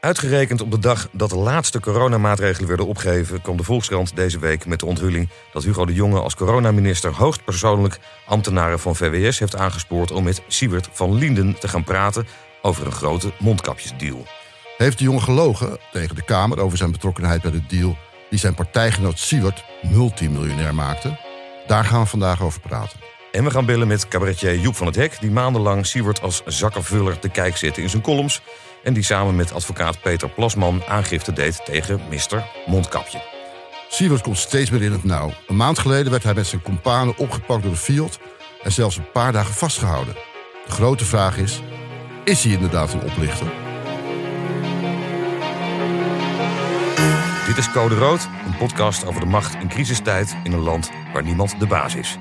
Uitgerekend op de dag dat de laatste coronamaatregelen werden opgegeven... kwam de Volkskrant deze week met de onthulling dat Hugo de Jonge als coronaminister hoogstpersoonlijk ambtenaren van VWS heeft aangespoord om met Siebert van Linden te gaan praten over een grote mondkapjesdeal. Heeft de jongen gelogen tegen de Kamer over zijn betrokkenheid bij de deal die zijn partijgenoot Siewert multimiljonair maakte? Daar gaan we vandaag over praten. En we gaan bellen met cabaretier Joep van het Hek... die maandenlang Siewert als zakkenvuller te kijk zette in zijn columns... en die samen met advocaat Peter Plasman aangifte deed tegen Mr. Mondkapje. Siewert komt steeds meer in het nauw. Een maand geleden werd hij met zijn companen opgepakt door de Fiat... en zelfs een paar dagen vastgehouden. De grote vraag is, is hij inderdaad een oplichter? Dit is Code Rood, een podcast over de macht in crisistijd... in een land waar niemand de baas is.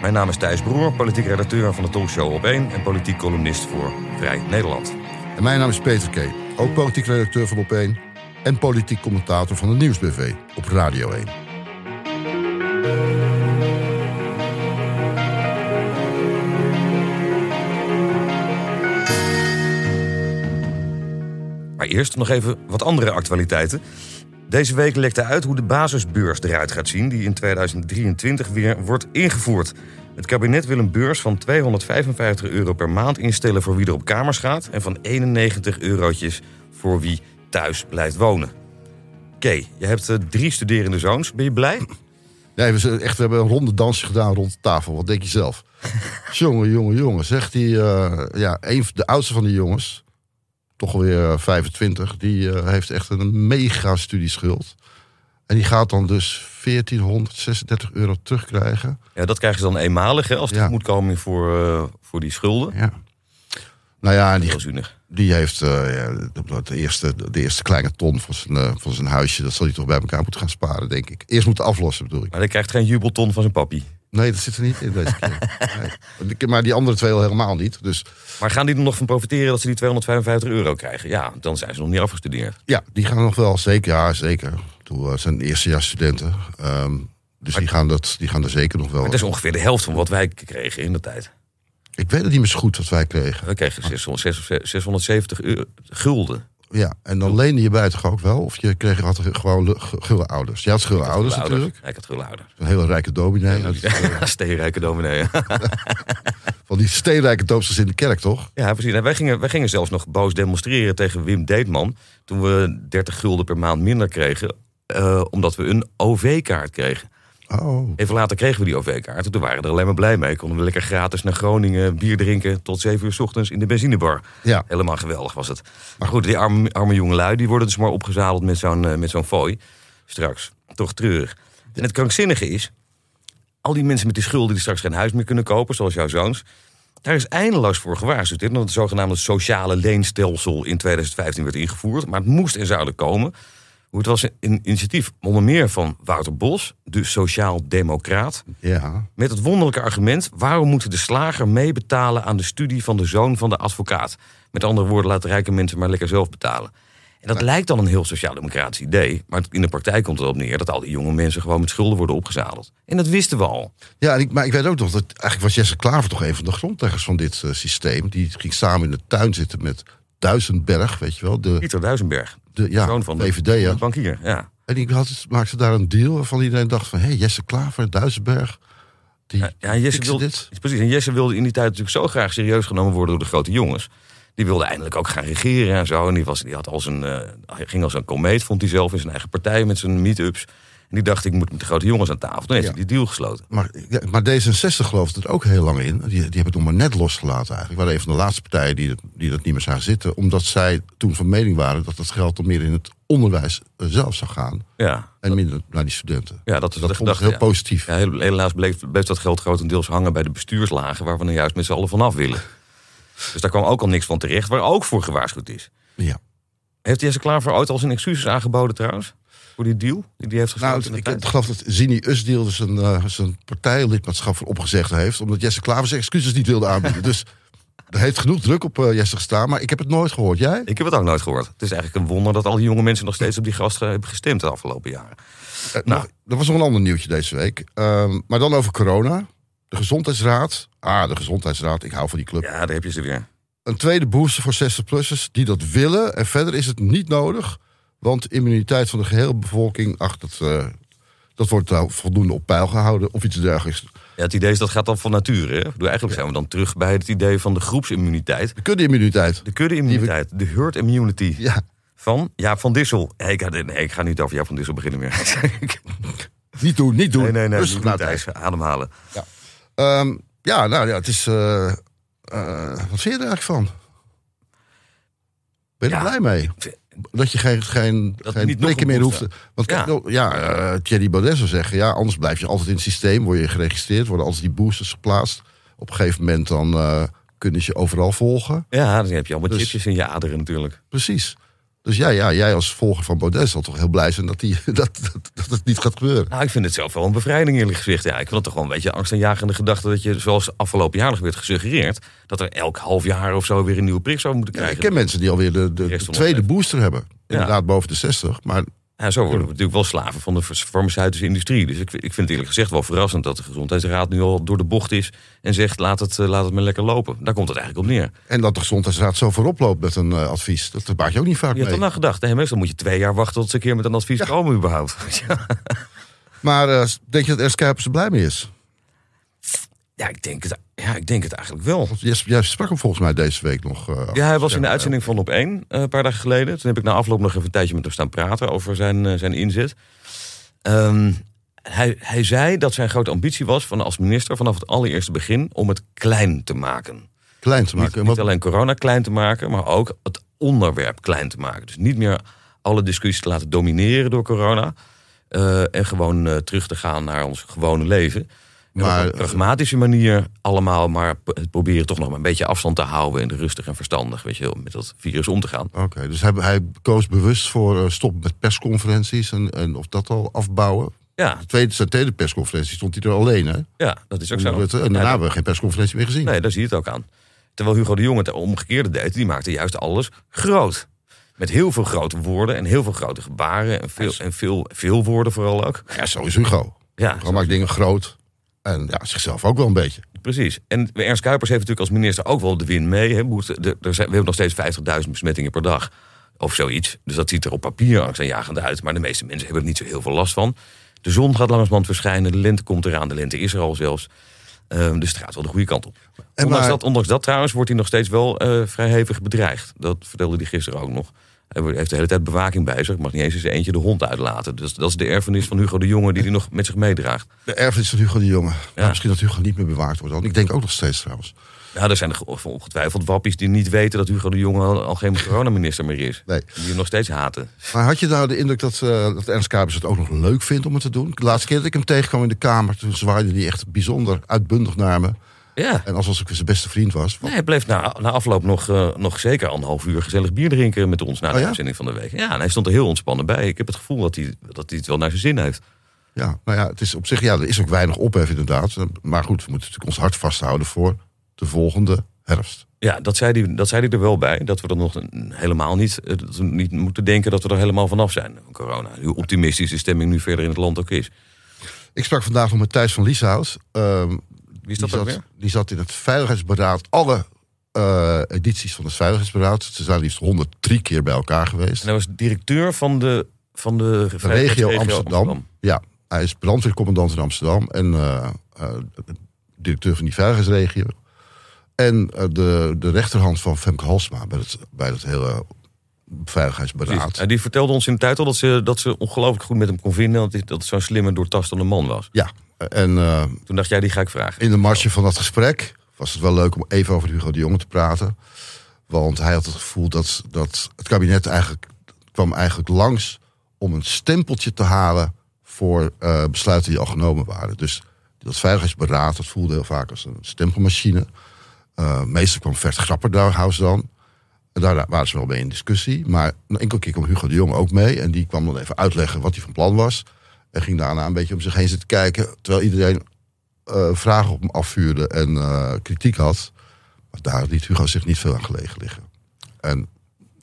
Mijn naam is Thijs Broer, politiek redacteur van de talkshow Op 1... en politiek columnist voor Vrij Nederland. En mijn naam is Peter K., ook politiek redacteur van Op1... en politiek commentator van de Nieuwsbv op Radio 1. Maar eerst nog even wat andere actualiteiten. Deze week lekte uit hoe de basisbeurs eruit gaat zien... die in 2023 weer wordt ingevoerd. Het kabinet wil een beurs van 255 euro per maand instellen... voor wie er op kamers gaat... en van 91 eurotjes voor wie thuis blijft wonen. Kay, je hebt uh, drie studerende zoons. Ben je blij? Nee, we, zijn echt, we hebben een ronde dansje gedaan rond de tafel. Wat denk je zelf? jongen, jongen, jongen. Zegt hij, uh, ja, een, de oudste van de jongens, toch alweer 25, die uh, heeft echt een mega studieschuld. En die gaat dan dus 1436 euro terugkrijgen. Ja, dat krijgen ze dan eenmalig hè, als het Ja. moet komen voor, uh, voor die schulden. Ja. Nou ja, en die, die heeft uh, ja, de, eerste, de eerste kleine ton van zijn, van zijn huisje. Dat zal hij toch bij elkaar moeten gaan sparen, denk ik. Eerst moeten aflossen, bedoel ik. Maar hij krijgt geen jubelton van zijn papi. Nee, dat zit er niet in deze keer. Nee. Maar die andere twee al helemaal niet. Dus Maar gaan die er nog van profiteren dat ze die 255 euro krijgen? Ja, dan zijn ze nog niet afgestudeerd. ja, die gaan nog wel zeker. Ja, zeker. Toen zijn eerstejaars studenten. Um, dus die gaan, dat, die gaan er zeker nog wel. Dat is ongeveer de helft van wat wij kregen in de tijd. Ik weet het niet meer zo goed wat wij kregen. We kregen 600, 670 euro, gulden. Ja, en dan leende je bij toch ook wel? Of je kreeg altijd gewoon gulle ouders? Je had gulle ouders ouders natuurlijk. Ja, ik had gulle ouders. Een hele rijke dominee. Ja, steenrijke dominee. Van die steenrijke doopsters in de kerk, toch? Ja, precies. En wij, gingen, wij gingen zelfs nog boos demonstreren tegen Wim Deetman... toen we 30 gulden per maand minder kregen... Uh, omdat we een OV-kaart kregen. Oh. Even later kregen we die OV-kaart. Toen waren we er alleen maar blij mee. Konden we lekker gratis naar Groningen bier drinken... tot 7 uur s ochtends in de benzinebar. Ja. Helemaal geweldig was het. Maar goed, die arme, arme jongelui... die worden dus maar opgezadeld met zo'n uh, met zo'n fooi. Straks. Toch treurig. En het krankzinnige is... al die mensen met die schulden die straks geen huis meer kunnen kopen... zoals jouw zoons... Daar is eindeloos voor gewaarschuwd. Dat het zogenaamde sociale leenstelsel in 2015 werd ingevoerd. Maar het moest en zou er komen. Het was een initiatief onder meer van Wouter Bos, de sociaal-democraat. Ja. Met het wonderlijke argument: waarom moeten de slager meebetalen aan de studie van de zoon van de advocaat? Met andere woorden, laten rijke mensen maar lekker zelf betalen. En dat ja. lijkt dan een heel sociaal-democratisch idee. Maar in de praktijk komt het erop neer dat al die jonge mensen gewoon met schulden worden opgezadeld. En dat wisten we al. Ja, maar ik weet ook nog dat eigenlijk was Jesse Klaver toch een van de grondleggers van dit uh, systeem. Die ging samen in de tuin zitten met Duisenberg, weet je wel. De, Pieter Duisenberg. De, ja, zoon van de, VVD, ja. de bankier, ja. En die had, maakte daar een deal waarvan iedereen dacht van... hé, hey, Jesse Klaver, Duisenberg, die ja, ja, Jesse wilde, dit. Precies, en Jesse wilde in die tijd natuurlijk zo graag serieus genomen worden door de grote jongens. Die wilde eindelijk ook gaan regeren en zo. En die, was, die had als een, uh, ging als een komeet, vond hij zelf in zijn eigen partij met zijn meet-ups. En die dacht, ik moet met de grote jongens aan tafel. Toen heeft Ja. hij die deal gesloten. Maar, ja, maar D66 geloofde er ook heel lang in. Die, die hebben het nog maar net losgelaten eigenlijk. waren een van de laatste partijen die, die dat niet meer zagen zitten. Omdat zij toen van mening waren dat het geld dan meer in het onderwijs eh, zelf zou gaan. Ja, En minder naar die studenten. ja dat is dat de vond ik gedachte. heel ja. positief. Helaas bleef, bleef dat geld grotendeels hangen bij de bestuurslagen... waar we nou juist met z'n allen vanaf willen. Dus daar kwam ook al niks van terecht, waar ook voor gewaarschuwd is. Ja. Heeft Jesse Klaver ooit al zijn excuses aangeboden trouwens? Voor die deal die hij heeft Nou, gesloten? in ik, ik geloof dat Zini Usdeel dus een, eh, zijn partijlidmaatschap voor opgezegd heeft. Omdat Jesse Klaver zijn excuses niet wilde aanbieden. dus er heeft genoeg druk op eh, Jesse gestaan. Maar ik heb het nooit gehoord. Jij? Ik heb het ook nooit gehoord. Het is eigenlijk een wonder dat al die jonge mensen nog steeds op die gast hebben gestemd de afgelopen jaren. Eh, Nou. nog- er was nog een ander nieuwtje deze week. Ehm, maar dan over corona. De Gezondheidsraad. Ah, de Gezondheidsraad. Ik hou van die club. Ja, daar heb je ze weer. een tweede booster voor 60-plussers die dat willen. En verder is het niet nodig. Want immuniteit van de gehele bevolking, ach, dat, eh, dat wordt daar voldoende op peil gehouden. Of iets dergelijks. Ja, het idee is dat gaat dan van nature. Hè? Bedoel, Eigenlijk zijn we dan terug bij het idee van de groepsimmuniteit. De kudde-immuniteit. De kudde-immuniteit, de herd immunity Ja, van Jaap van Dissel. Nee, ik, ga, nee, ik ga niet over Jaap van Dissel beginnen meer. niet doen, niet doen. nee, nee, nee. Rustig nou, thuis, ademhalen. Ehm, ja, nou ja, het is... eh, eh, wat vind je er eigenlijk van? Ben je er Ja. blij mee? Dat je geen, geen, niet prikken meer hoeft te... Want Ja. nou, ja, eh, Thierry Baudet zou zeggen... ja, anders blijf je altijd in het systeem. Word je geregistreerd, worden altijd die boosters geplaatst. Op een gegeven moment dan eh, kunnen ze je overal volgen. Ja, dan heb je allemaal Dus- chipjes in je aderen natuurlijk. Precies. Dus ja, ja, jij als volger van Baudet zal toch heel blij zijn... dat, die, dat, dat, dat het niet gaat gebeuren. Nou, ik vind het zelf wel een bevrijding eerlijk gezegd. Ja, ik vind het toch wel een beetje angstaanjagende gedachte dat je, zoals afgelopen jaar nog werd gesuggereerd, dat er elk half jaar of zo weer een nieuwe prik zou moeten Ja, krijgen. ik ken mensen die alweer de, de, de tweede booster hebben. Inderdaad, boven de 60. Maar Ja, zo worden we natuurlijk wel slaven van de farmaceutische industrie. Dus ik, ik vind het eerlijk gezegd wel verrassend dat de Gezondheidsraad nu al door de bocht is en zegt laat het, eh, laat het maar lekker lopen. Daar komt het eigenlijk op neer. En dat de gezondheidsraad zo voorop loopt met een eh, advies. Dat maak je ook niet vaak Je hebt mee. er nou gedacht, hè? meestal moet je twee jaar wachten tot ze een keer met een advies komen überhaupt. Ja. Maar eh, denk je dat Ernst Kuipers er blij mee is? Ja, ik denk het, ja, ik denk het eigenlijk wel. Jij, sprak hem volgens mij deze week nog. eh, Ja, hij was in de uitzending van Op 1 eh, een paar dagen geleden. Toen heb ik na afloop nog even een tijdje met hem staan praten over zijn, eh, zijn inzet. Ehm, hij, hij zei dat zijn grote ambitie was van als minister vanaf het allereerste begin om het klein te maken. Klein te maken. niet alleen corona klein te maken, maar ook het onderwerp klein te maken. Dus niet meer alle discussies te laten domineren door corona. en gewoon terug te gaan naar ons gewone leven. Maar- op een pragmatische manier allemaal maar het proberen toch nog maar een beetje afstand te houden. En rustig en verstandig weet je, wel, met dat virus om te gaan. Oké, dus hij, hij koos bewust voor eh, stop met persconferenties en, en of dat al afbouwen. Ja, De tweede, zijn tweede persconferentie stond hij er alleen, hè? ja dat is ook zo. En Ja, daarna hebben we geen persconferentie meer gezien. Nee, daar zie je het ook aan. Terwijl Hugo de Jonge het omgekeerde deed, die maakte juist alles groot. Met heel veel grote woorden en heel veel grote gebaren. En veel, en veel, veel woorden vooral ook. Ja, zo is Hugo. Ja, Hugo maakt dingen groot. En ja, zichzelf ook wel een beetje. precies. En Ernst Kuipers heeft natuurlijk als minister ook wel de win mee. Hè. We hebben nog steeds 50.000 besmettingen per dag. Of zoiets. Dus dat ziet er op papier angstaanjagend uit. Maar de meeste mensen hebben er niet zo heel veel last van. De zon gaat langzamerhand verschijnen. De lente komt eraan. De lente is er al zelfs. Ehm, dus het gaat wel de goede kant op. En Ondanks, maar- dat, ondanks dat trouwens wordt hij nog steeds wel eh, vrij hevig bedreigd. Dat vertelde hij gisteren ook nog. Hij heeft de hele tijd bewaking bij zich. Mag niet eens eens eentje de hond uitlaten. Dus dat is de erfenis van Hugo de Jonge die hij nog met zich meedraagt. De erfenis van Hugo de Jonge. Ja. Nou, misschien dat Hugo niet meer bewaard wordt. Ik denk ook nog steeds trouwens. Ja, er zijn er ge- ongetwijfeld wappies die niet weten dat Hugo de Jonge al, geen coronaminister meer is. Nee. Die hem nog steeds haten. Maar had je nou de indruk dat, eh, dat Ernst het ook nog leuk vindt om het te doen? De laatste keer dat ik hem tegenkwam in de Kamer, toen zwaaide hij echt bijzonder uitbundig naar me. Ja. En alsof ik zijn beste vriend was. Nee, hij bleef na, na afloop nog, eh, nog zeker anderhalf uur gezellig bier drinken met ons na de Oh ja? uitzending van de week. Ja, en hij stond er heel ontspannen bij. Ik heb het gevoel dat hij, dat hij het wel naar zijn zin heeft. Ja, nou ja, het is op zich, ja, er is ook weinig ophef inderdaad. Maar goed, we moeten natuurlijk ons hart vasthouden voor de volgende herfst. Ja, dat zei, hij, dat zei hij er wel bij. Dat we er nog helemaal niet, eh, dat we niet moeten denken dat we er helemaal vanaf zijn van corona. Hoe optimistisch de stemming nu verder in het land ook is. Ik sprak vandaag nog met Thijs van Lieshout. Ehm, Wie is dat die zat, weer? Die zat in het Veiligheidsberaad. Alle eh, edities van het Veiligheidsberaad. Ze zijn liefst 103 keer bij elkaar geweest. En hij was directeur van de, van de, De regio Amsterdam. Ja, hij is brandweercommandant in Amsterdam. En eh, eh, directeur van die veiligheidsregio. En de, de rechterhand van Femke Halsma bij het, bij het hele veiligheidsberaad. Precies. En die vertelde ons in de tijd al dat ze, dat ze ongelooflijk goed met hem kon vinden. Dat, hij- dat het zo'n slimme, doortastende man was. Ja, en eh, Toen dacht jij, die ga ik vragen. in de marge van dat gesprek was het wel leuk om even over Hugo de Jonge te praten. Want hij had het gevoel dat, dat het kabinet eigenlijk kwam eigenlijk langs om een stempeltje te halen voor eh, besluiten die al genomen waren. Dus dat veiligheidsberaad, dat voelde heel vaak als een stempelmachine. Eh, meestal kwam Vert Grapperhaus dan. En daar waren ze wel mee in discussie. Maar een enkele keer kwam Hugo de Jonge ook mee. En die kwam dan even uitleggen wat hij van plan was. En ging daarna een beetje om zich heen zitten kijken. Terwijl iedereen eh, vragen op hem afvuurde en eh, kritiek had. Maar daar liet Hugo zich niet veel aan gelegen liggen. En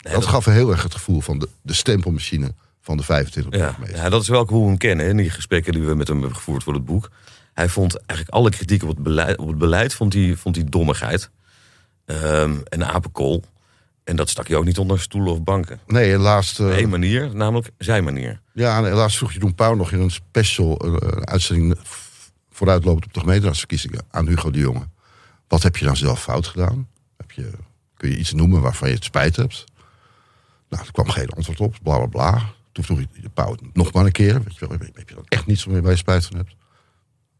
Nee, dat gaf heel erg het gevoel van de, de stempelmachine van de 25 Ja, ja, dat is wel hoe we hem kennen. In die gesprekken die we met hem hebben gevoerd voor het boek. Hij vond eigenlijk alle kritiek op het beleid, op het beleid vond hij, vond hij dommigheid. ehm, en apenkool. En dat stak je ook niet onder stoelen of banken. Nee, helaas. eh, Eén manier, namelijk zijn manier. ja, en helaas vroeg Jeroen Pauw nog in een special eh, uitzending vooruitlopend op de gemeenteraadsverkiezingen aan Hugo de Jonge. Wat heb je nou zelf fout gedaan? Heb je, kun je iets noemen waarvan je het spijt hebt? Nou, er kwam geen antwoord op, bla bla bla. Toen vroeg de Pauw het nog maar een keer. Weet je wel, heb je dan echt niets meer waar je spijt van hebt?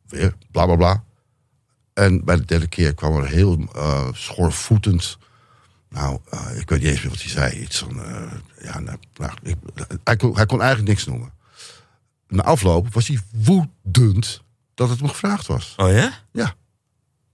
Weer, bla bla bla. En bij de derde keer kwam er heel eh schoorvoetend. Nou, eh, ik weet niet eens meer wat hij zei. Iets van. eh, ja, nou, nou, ik, hij, kon, hij kon eigenlijk niks noemen. Na afloop was hij woedend dat het hem gevraagd was. Oh ja? Ja.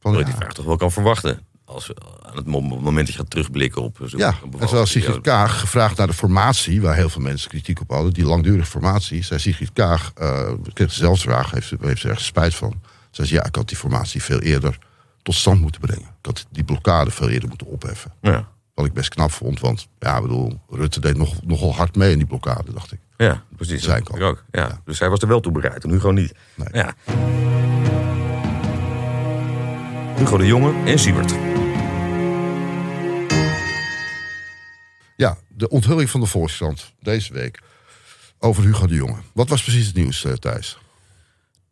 Van, ja, die vraag toch wel kan verwachten. Als, aan het mom- moment dat je gaat terugblikken op zo'n ja. een En terwijl Sigrid. Kaag gevraagd naar de formatie, waar heel veel mensen kritiek op hadden, die langdurige formatie, zei Sigrid Kaag, eh kreeg dezelfde vraag, heeft, heeft ze ergens spijt van. Zei ze, ja, ik had die formatie veel eerder tot stand moeten brengen. Ik had die blokkade veel eerder moeten opheffen. Ja. Wat ik best knap vond, want ja, bedoel, Rutte deed nog, nogal hard mee in die blokkade, dacht ik. Ja, precies. Zijn kant. ik ook. Ja. Dus hij was er wel toe bereid en Hugo niet. Nee. Ja. Hugo de Jonge en Siebert. Ja, de onthulling van de Volkskrant deze week over Hugo de Jonge. Wat was precies het nieuws, eh, Thijs?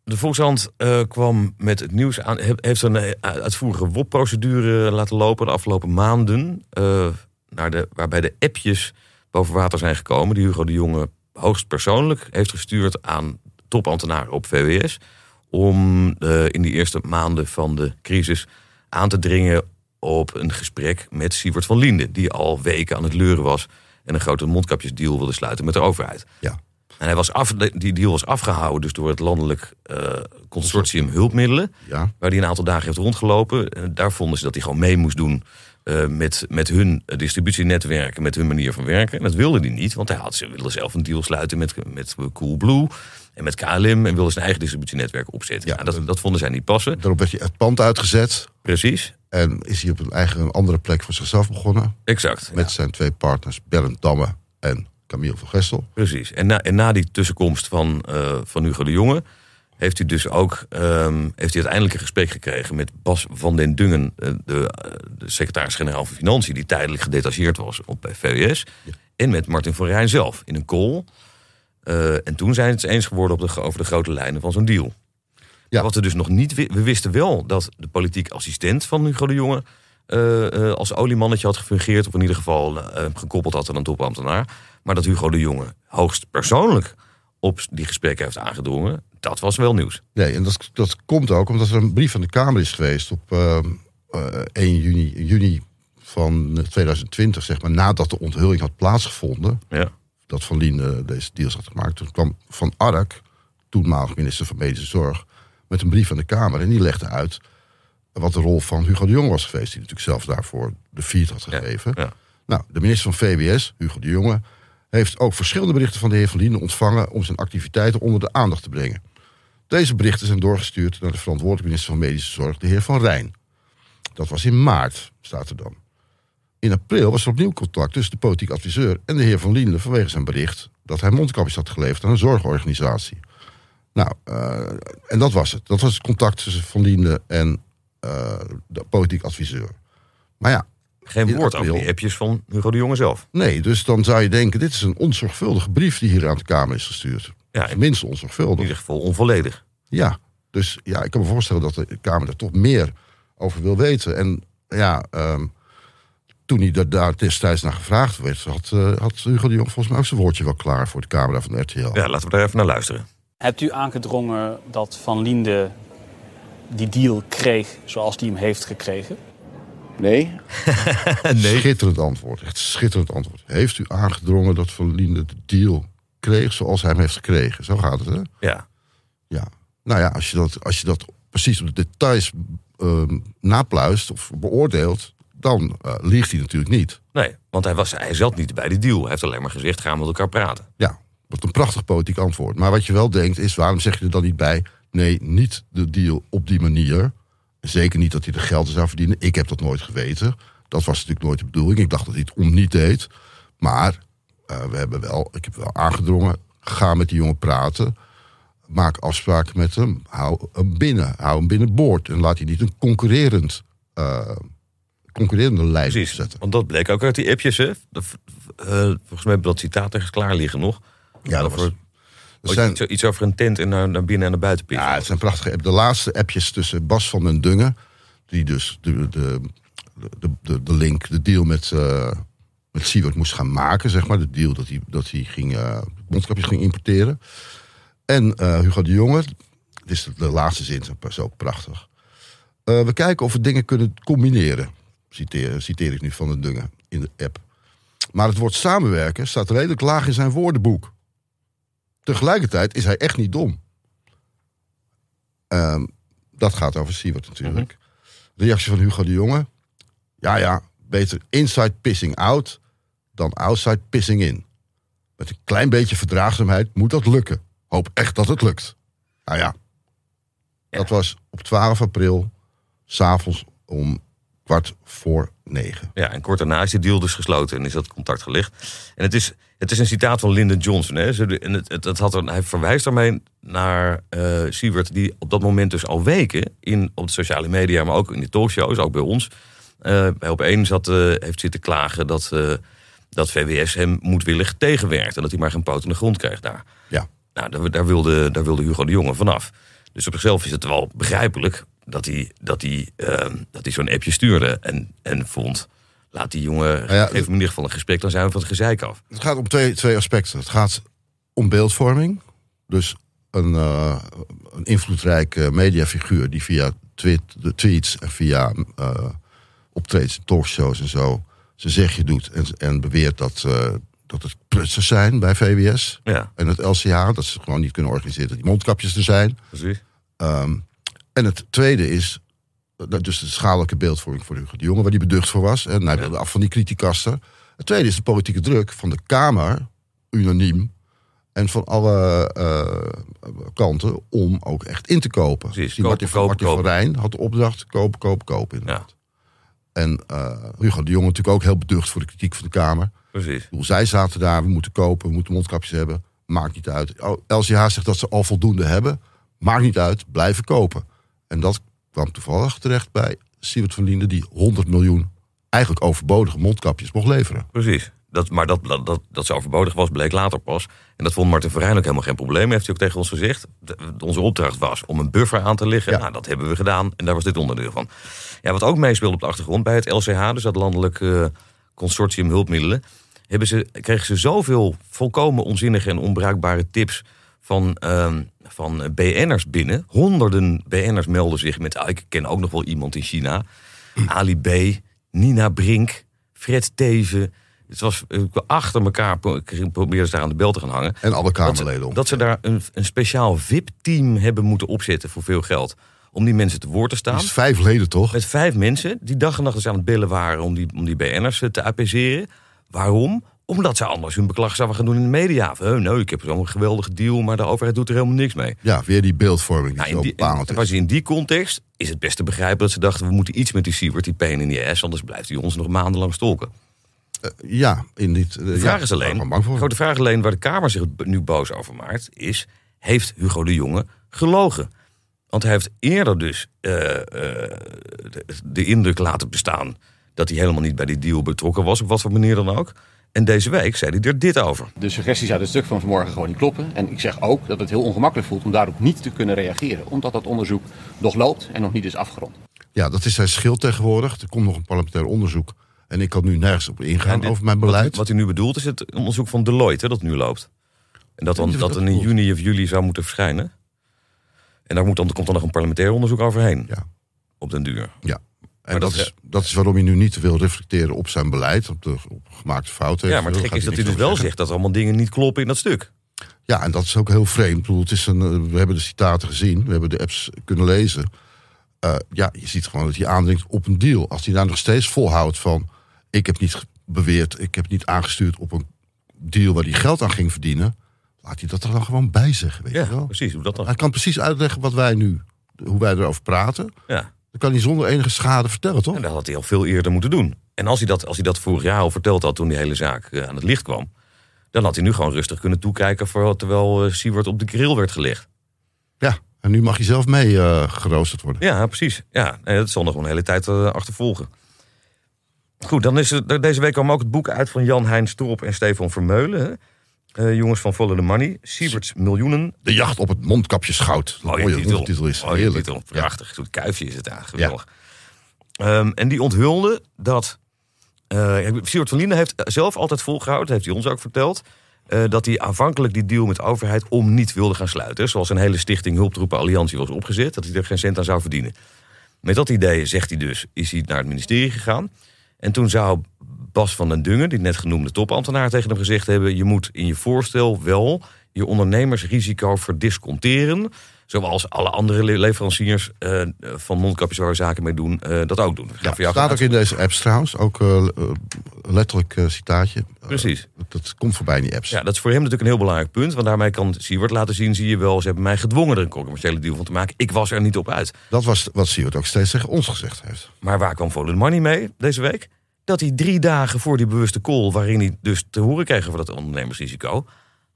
De Volkshand eh, kwam met het nieuws aan. he- Heeft een eh, uitvoerige WOP-procedure laten lopen de afgelopen maanden. eh, naar de, waarbij de appjes boven water zijn gekomen. Die Hugo de Jonge hoogstpersoonlijk heeft gestuurd aan topambtenaren op VWS. Om in die eerste maanden van de crisis aan te dringen op een gesprek met Sievert van Linden. Die al weken aan het leuren was. En een grote mondkapjesdeal wilde sluiten met de overheid. Ja, En hij was af, die deal was afgehouden dus door het landelijk eh, consortium hulpmiddelen. ja, Waar hij een aantal dagen heeft rondgelopen. En daar vonden ze dat hij gewoon mee moest doen eh, met, met hun distributienetwerken, met hun manier van werken. En dat wilde hij niet, want hij had, ze wilde zelf een deal sluiten met, met Coolblue en met KLM. En wilde zijn eigen distributienetwerk opzetten. Ja. Ja, dat, dat vonden zij niet passen. daarop werd hij het pand uitgezet. Precies, En is hij op een eigen een andere plek voor zichzelf begonnen. exact. Met zijn twee partners, Bernd Damme en Camille van Gestel. Precies. En na, en na die tussenkomst van, eh, van Hugo de Jonge... heeft hij dus ook ehm, heeft hij uiteindelijk een gesprek gekregen... met Bas van den Dungen, eh, de, eh, de secretaris-generaal van Financiën... die tijdelijk gedetacheerd was op bij VWS. En met Martin van Rijn zelf in een call. En toen zijn het eens geworden op de, over de grote lijnen van zo'n deal. Ja. Wat we dus nog niet... We wisten wel dat de politiek assistent van Hugo de Jonge... eh, als oliemannetje had gefungeerd... of in ieder geval eh, gekoppeld had aan een topambtenaar. Maar dat Hugo de Jonge hoogst persoonlijk op die gesprekken heeft aangedrongen... dat was wel nieuws. Nee, en dat, dat komt ook omdat er een brief van de Kamer is geweest op eh, eh, 1 juni, juni van 2020, zeg maar, nadat de onthulling had plaatsgevonden. Ja. dat Van Lien deze deals had gemaakt. Toen kwam Van Ark, toenmalig minister van Medische Zorg, met een brief aan de Kamer. En die legde uit wat de rol van Hugo de Jong was geweest. Die natuurlijk zelf daarvoor de feed had gegeven. ja. Nou, de minister van VWS, Hugo de Jonge, heeft ook verschillende berichten van de heer Van Lien ontvangen om zijn activiteiten onder de aandacht te brengen. Deze berichten zijn doorgestuurd naar de verantwoordelijke minister van Medische Zorg, de heer Van Rijn. Dat was in maart, staat er dan. In april was er opnieuw contact tussen de politiek adviseur en de heer Van Liende vanwege zijn bericht dat hij mondkapjes had geleverd aan een zorgorganisatie. Nou, eh, en dat was het. Dat was het contact tussen Van Liende en de politiek adviseur. Maar ja, Geen In woord over die appjes van Hugo de Jonge zelf. nee, dus dan zou je denken: dit is een onzorgvuldige brief die hier aan de Kamer is gestuurd. Ja, in Tenminste, onzorgvuldig. ieder geval onvolledig. Ja, dus ja, ik kan me voorstellen dat de Kamer daar toch meer over wil weten. En ja, ehm, toen hij er daar destijds naar gevraagd werd, had, eh, had Hugo de Jong volgens mij ook zijn woordje wel klaar voor de camera van RTL. Ja, laten we daar even naar luisteren. Hebt u aangedrongen dat Van Linde die deal kreeg zoals die hem heeft gekregen? Nee, Schitterend antwoord, echt schitterend antwoord. Heeft u aangedrongen dat Van Linde de deal kreeg zoals hij hem heeft gekregen? Zo gaat het, hè? Ja, Ja. Nou ja, als je dat, als je dat precies op de details ehm, napluist of beoordeelt, dan eh, liegt hij natuurlijk niet. nee, want hij, was, hij zat niet bij die deal. Hij heeft alleen maar gezegd, gaan we met elkaar praten. Ja, wat een prachtig politiek antwoord. Maar wat je wel denkt is, waarom zeg je er dan niet bij... nee, niet de deal op die manier. Zeker niet dat hij er geld zou verdienen. Ik heb dat nooit geweten. Dat was natuurlijk nooit de bedoeling. Ik dacht dat hij het om niet deed. Maar eh, we hebben wel, ik heb wel aangedrongen... ga met die jongen praten. Maak afspraken met hem. Hou hem binnen. Hou hem binnenboord. En laat hij niet een concurrerend... eh, concurrerende lijst Precies, zetten. want dat bleek ook uit die appjes. Hè? De- eh, volgens mij hebben dat citaat ergens klaar liggen nog. Ja, dat was, er zijn, iets, iets over een tent en naar, naar binnen en naar buiten ja, het zijn prachtige app. De laatste appjes tussen Bas van den Dungen, die dus de, de, de, de, de link, de deal met, eh met Siewert moest gaan maken, zeg maar. De deal dat hij, dat hij ging, eh, mondkapjes ging importeren. En eh, Hugo de Jonge, dit is de, laatste zin, is ook prachtig. Eh, we kijken of we dingen kunnen combineren. Citeer, citeer ik nu van den Dungen in de app. Maar het woord samenwerken staat redelijk laag in zijn woordenboek. Tegelijkertijd is hij echt niet dom. Ehm, dat gaat over Siewert natuurlijk. Reactie van Hugo de Jonge. Ja, ja, beter inside pissing out dan outside pissing in. Met een klein beetje verdraagzaamheid moet dat lukken. Hoop echt dat het lukt. Nou ja, dat was op 12 april, s'avonds om kwart voor negen. Ja, en kort daarna is die deal dus gesloten en is dat contact gelegd. En het is, het is een citaat van Lyndon Johnson. Hè? En het, het, het had een, hij verwijst daarmee naar eh Siewert, die op dat moment dus al weken in, op de sociale media, maar ook in de talkshows, ook bij ons, eh bij op één zat, eh, heeft zitten klagen dat, dat VWS hem moedwillig tegenwerkt. En dat hij maar geen poot in de grond krijgt daar. Ja. Nou, daar, daar, wilde, daar wilde Hugo de Jonge vanaf. Dus op zichzelf is het wel begrijpelijk dat hij, dat hij, dat hij zo'n appje stuurde. En, en vond, laat die jongen, ja, geef hem in ieder geval een gesprek, dan zijn we van het gezeik af. Het gaat om twee, twee aspecten. Het gaat om beeldvorming. Dus een, eh, een invloedrijke mediafiguur die via tweet, de tweets en via eh optredens, talkshows en zo zijn zegje doet en, en beweert dat, eh, dat het prutsen zijn bij VWS Ja, en het LCH, dat ze gewoon niet kunnen organiseren dat die mondkapjes er zijn. precies. Ehm, en het tweede is, dus de schadelijke beeldvorming voor Hugo de Jonge, waar die beducht voor was. En hij wilde af van die criticaster. Het tweede is de politieke druk van de Kamer, unaniem. En van alle eh, kanten om ook echt in te kopen. Precies, Die kopen, Martin, van- kopen, Martin van kopen. Rijn had de opdracht kopen, kopen, kopen. Ja, Inderdaad. En eh, Hugo de Jonge natuurlijk ook heel beducht voor de kritiek van de Kamer. precies. Bedoel, zij zaten daar, we moeten kopen, we moeten mondkapjes hebben. Maakt niet uit. LCH zegt dat ze al voldoende hebben. Maakt niet uit, blijven kopen. En dat kwam toevallig terecht bij Siewert van Linden... die 100 miljoen eigenlijk overbodige mondkapjes mocht leveren. Precies. Dat, maar dat, dat, dat, dat ze overbodig was, bleek later pas. En dat vond Martin Verheyen ook helemaal geen probleem. Heeft hij ook tegen ons gezegd. De- onze opdracht was om een buffer aan te leggen. Ja. Nou, dat hebben we gedaan. En daar was dit onderdeel van. Ja, wat ook meespeelde op de achtergrond bij het LCH, dus dat landelijk eh, consortium hulpmiddelen, hebben ze, kregen ze zoveel volkomen onzinnige en onbruikbare tips van, ehm, van BN'ers binnen. Honderden BN'ers melden zich met, ah, ik ken ook nog wel iemand in China. Ali B, Nina Brink, Fred Teven. Het was eh, achter elkaar pro- probeerden ze daar aan de bel te gaan hangen. En alle Kamerleden om. dat ze daar een, een speciaal VIP-team hebben moeten opzetten voor veel geld. Om die mensen te woord te staan. Is vijf leden toch? Met vijf mensen die dag en nacht dus aan het bellen waren om die, om die BN'ers te appeaseren. Waarom? Omdat ze anders hun beklag zouden gaan doen in de media. Van, "Oh, nou, ik heb zo'n geweldige deal, maar de overheid doet er helemaal niks mee. Ja, weer die beeldvorming die Nou, zo in, die, bepalend en is. was in die context is het best te begrijpen dat ze dachten... we moeten iets met die Siewert, die pain in die ass... anders blijft hij ons nog maandenlang stolken. Ja, in dit... eh, De ja, vraag is alleen, de grote vraag alleen waar de Kamer zich nu boos over maakt... is, heeft Hugo de Jonge gelogen? Want hij heeft eerder dus eh, eh, de, de indruk laten bestaan... dat hij helemaal niet bij die deal betrokken was, op wat voor manier dan ook. En deze week zei hij er dit over. De suggesties uit het stuk van vanmorgen gewoon niet kloppen. En ik zeg ook dat het heel ongemakkelijk voelt om daarop niet te kunnen reageren. Omdat dat onderzoek nog loopt en nog niet is afgerond. Ja, dat is zijn schild tegenwoordig. Er komt nog een parlementair onderzoek. En ik kan nu nergens op ingaan dit- over mijn beleid. Wat, hij nu bedoelt is het onderzoek van Deloitte hè, dat nu loopt. En dat dan, dat dan in juni of juli zou moeten verschijnen. En daar moet dan, komt dan nog een parlementair onderzoek overheen. Ja. Op den duur. Ja. En dat, dat- is, dat is waarom hij nu niet wil reflecteren op zijn beleid, op de op gemaakte fouten. Ja, maar het gek is dat hij dus wel zegt dat er allemaal dingen niet kloppen in dat stuk. Ja, en dat is ook heel vreemd. Ik bedoel, het is een, eh, we hebben de citaten gezien, we hebben de apps kunnen lezen. Eh, ja, je ziet gewoon dat hij aandringt op een deal. Als hij daar nog steeds volhoudt van... ik heb niet beweerd, ik heb niet aangestuurd op een deal waar hij geld aan ging verdienen... laat hij dat er dan gewoon bij zeggen, weet Ja, je wel. precies. Hoe dat dan? Hij kan precies uitleggen wat wij nu, hoe wij erover praten. Ja. Dat kan hij zonder enige schade vertellen, toch? En dat had hij al veel eerder moeten doen. En als hij dat, als hij dat vorig jaar al verteld had toen die hele zaak eh, aan het licht kwam... dan had hij nu gewoon rustig kunnen toekijken... Voor, terwijl uh, Siewert op de grill werd gelegd. Ja, en nu mag hij zelf mee eh, geroosterd worden. Ja, precies. Ja, nee, dat zal nog een hele tijd eh, achtervolgen. Goed, dan is er, deze week kwam ook het boek uit van Jan Hein Strop en Stefan Vermeulen. Eh, jongens van Follow the Money. Sieverts Miljoenen. De jacht op het mondkapjesgoud. Mooie Mooie titel. titel is. Mooie Heerlijk. titel. Prachtig. Zo'n kuifje is het eigenlijk. Geweldig. Ehm, en die onthulde dat... eh Siewert van Linden heeft zelf altijd volgehouden, heeft hij ons ook verteld... eh, dat hij aanvankelijk die deal met de overheid om niet wilde gaan sluiten. Zoals een hele stichting Hulptroepen Alliantie was opgezet. Dat hij er geen cent aan zou verdienen. Met dat idee, zegt hij dus, is hij naar het ministerie gegaan. En toen zou Bas van den Dungen, die net genoemde topambtenaar, tegen hem gezegd hebben: je moet in je voorstel wel je ondernemersrisico verdisconteren. Zoals alle andere le- leveranciers eh, van mondkapjes waar we zaken mee doen, eh, dat ook doen. Ja, staat ook in deze apps trouwens. Ook eh, letterlijk citaatje. Precies. dat komt voorbij in die apps. Ja, dat is voor hem natuurlijk een heel belangrijk punt. Want daarmee kan Siewert laten zien, zie je wel, ze hebben mij gedwongen er een commerciële deal van te maken. Ik was er niet op uit. Dat was wat Siewert ook steeds tegen ons gezegd heeft. Maar waar kwam the Money mee deze week? Dat hij drie dagen voor die bewuste call, waarin hij dus te horen kreeg over dat ondernemersrisico,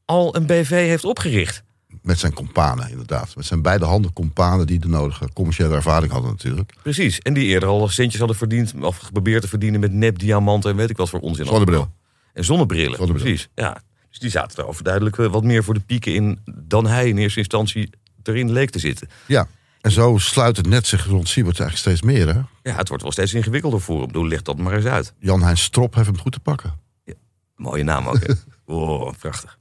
al een BV heeft opgericht. Met zijn companen inderdaad. Met zijn beide handen companen die de nodige commerciële ervaring hadden natuurlijk. Precies. En die eerder al centjes hadden verdiend, of geprobeerd te verdienen met nep diamanten en weet ik wat voor onzin. Zonnebril. En zonnebrillen. Zonnebril. Precies. Ja. Dus die zaten er overduidelijk eh, wat meer voor de pieken in dan hij in eerste instantie erin leek te zitten. Ja. En zo sluit het net zich rond Siewert eigenlijk steeds meer. Hè? Ja, het wordt wel steeds ingewikkelder voor hem. Doe, leg dat maar eens uit. Jan-Hein Strop heeft hem goed te pakken. Mooie naam ook. oh, prachtig.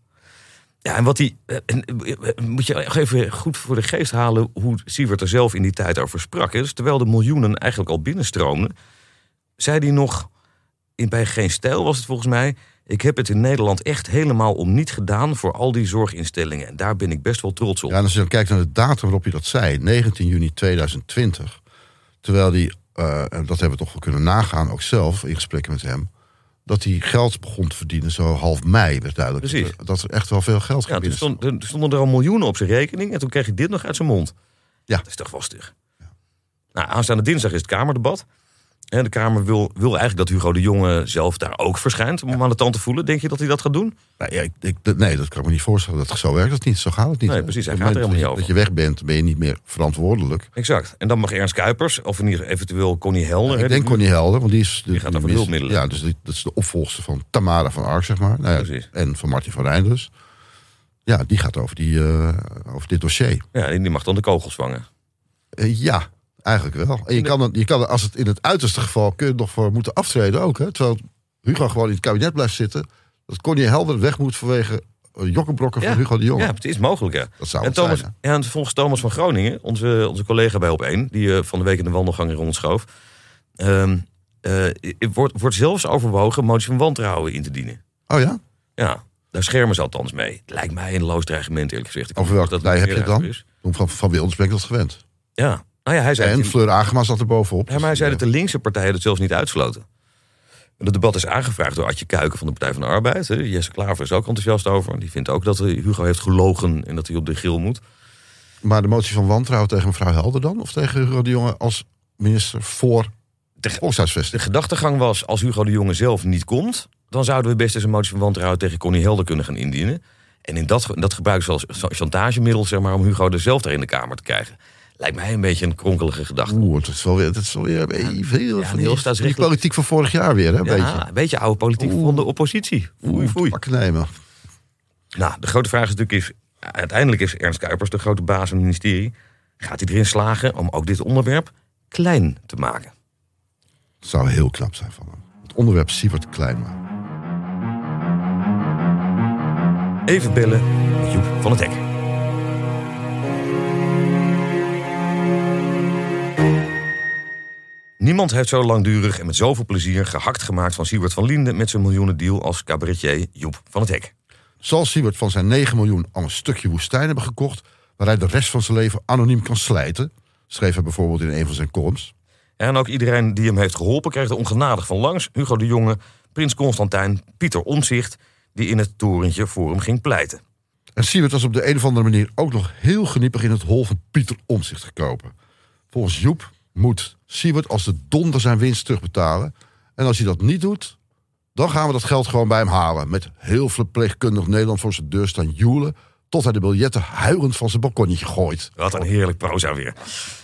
Ja, en wat hij. eh, en, eh, Moet je nog even goed voor de geest halen hoe Sievert er zelf in die tijd over sprak. Dus terwijl de miljoenen eigenlijk al binnenstroomden, zei hij nog. In, bij Geen Stijl was het volgens mij. Ik heb het in Nederland echt helemaal om niet gedaan voor al die zorginstellingen. En daar ben ik best wel trots op. Ja, en als je dan kijkt naar de datum waarop hij dat zei, 19 juni 2020. Terwijl die, eh, en dat hebben we toch wel kunnen nagaan, ook zelf in gesprekken met hem. Dat hij geld begon te verdienen, zo half mei werd duidelijk. Precies. Dat, er, er echt wel veel geld Ja, ging toen, stond, toen stonden er al miljoenen op zijn rekening. En toen kreeg hij dit nog uit zijn mond. Ja. Dat is toch wel stug. Nou, aanstaande dinsdag is het Kamerdebat. En de Kamer wil, wil eigenlijk dat Hugo de Jonge zelf daar ook verschijnt. Om aan de tand te voelen. Denk je dat hij dat gaat doen? Nee, ja, ik, ik- dat- nee, dat kan ik me niet voorstellen. Dat, zo werkt het niet. Zo gaat het niet. Nee, precies, hij gaat er moment helemaal niet Dat je weg bent, ben je niet meer verantwoordelijk. Exact. En dan mag Ernst Kuipers, of in ieder geval eventueel Connie Helder. hè, ik denk Connie Helder, want die is... De, Die gaat over hulpmiddelen. Ja, dus die, dat is de opvolgster van Tamara van Ark, zeg maar. Nou ja, Precies. en van Martin van Rijn dus. Ja, die gaat over, die, eh, over dit dossier. Ja, die mag dan de kogels vangen. Eh, ja, eigenlijk wel. En je kan, het, je kan als het in het uiterste geval, kun je er nog voor moeten aftreden ook. Hè? Terwijl Hugo gewoon in het kabinet blijft zitten. Dat Connie Helder weg moet vanwege jokkenbrokken van Hugo de Jonge. Ja, het is mogelijk, ja. Dat zou en, Thomas, zijn, ja, en volgens Thomas van Groningen, onze, onze collega bij Op1... die eh, van de week in de wandelgangen rondschoof... ehm, eh, wordt, wordt zelfs overwogen motie van wantrouwen in te dienen. Oh ja? Ja, daar schermen ze althans mee. Het lijkt mij een loos dreigement, eerlijk gezegd. Ik Over welke dat heb je dan? is. Van, van Wilders ben ik dat gewend. Ja, nou ja, hij zei, En Fleur Agema zat er bovenop. ja, maar hij zei dat de linkse partijen het zelfs niet uitsloten. En Het debat is aangevraagd door Adje Kuiken van de Partij van de Arbeid. Jesse Klaver is ook enthousiast over. Die vindt ook dat eh, Hugo heeft gelogen en dat hij op de grill moet. Maar de motie van wantrouwen tegen mevrouw Helder dan? Of tegen Hugo de Jonge als minister voor De, volkshuisvesting? de gedachtegang was, als Hugo de Jonge zelf niet komt... dan zouden we best eens een motie van wantrouwen tegen Connie Helder kunnen gaan indienen. En in dat, dat gebruiken ze als chantagemiddel zeg maar, om Hugo er zelf daar in de Kamer te krijgen. Lijkt mij een beetje een kronkelige gedachte. Oeh, het is wel weer, het is wel weer even heel, Ja, van heel die, staatsrechtelijk. die politiek van vorig jaar weer, hè? Een Ja, beetje. een beetje oude politiek van de oppositie. Foei, Oeh, foei. pakken nemen. Nou, de grote vraag is natuurlijk, is, uiteindelijk is Ernst Kuipers de grote baas van het ministerie. Gaat hij erin slagen om ook dit onderwerp klein te maken? Het zou heel knap zijn van hem. Het onderwerp Sievert klein maken. Even bellen met Joep van het Hek. Niemand heeft zo langdurig en met zoveel plezier gehakt gemaakt van Siebert van Linden met zijn miljoenendeal als cabaretier Joep van het Hek. Zal Sievert van zijn 9 miljoen al een stukje woestijn hebben gekocht... waar hij de rest van zijn leven anoniem kan slijten? Schreef hij bijvoorbeeld in een van zijn columns. En ook iedereen die hem heeft geholpen kreeg er ongenadig van langs. Hugo de Jonge, Prins Constantijn, Pieter Omzicht, die in het torentje voor hem ging pleiten. En Sievert was op de een of andere manier ook nog heel geniepig in het hol van Pieter Omzicht gekomen. Volgens Joep moet Sievert als de donder zijn winst terugbetalen. En als hij dat niet doet, dan gaan we dat geld gewoon bij hem halen. Met heel verpleegkundig Nederland voor zijn deur staan joelen Tot hij de biljetten huilend van zijn balkonnetje gooit. Wat een heerlijk proza weer.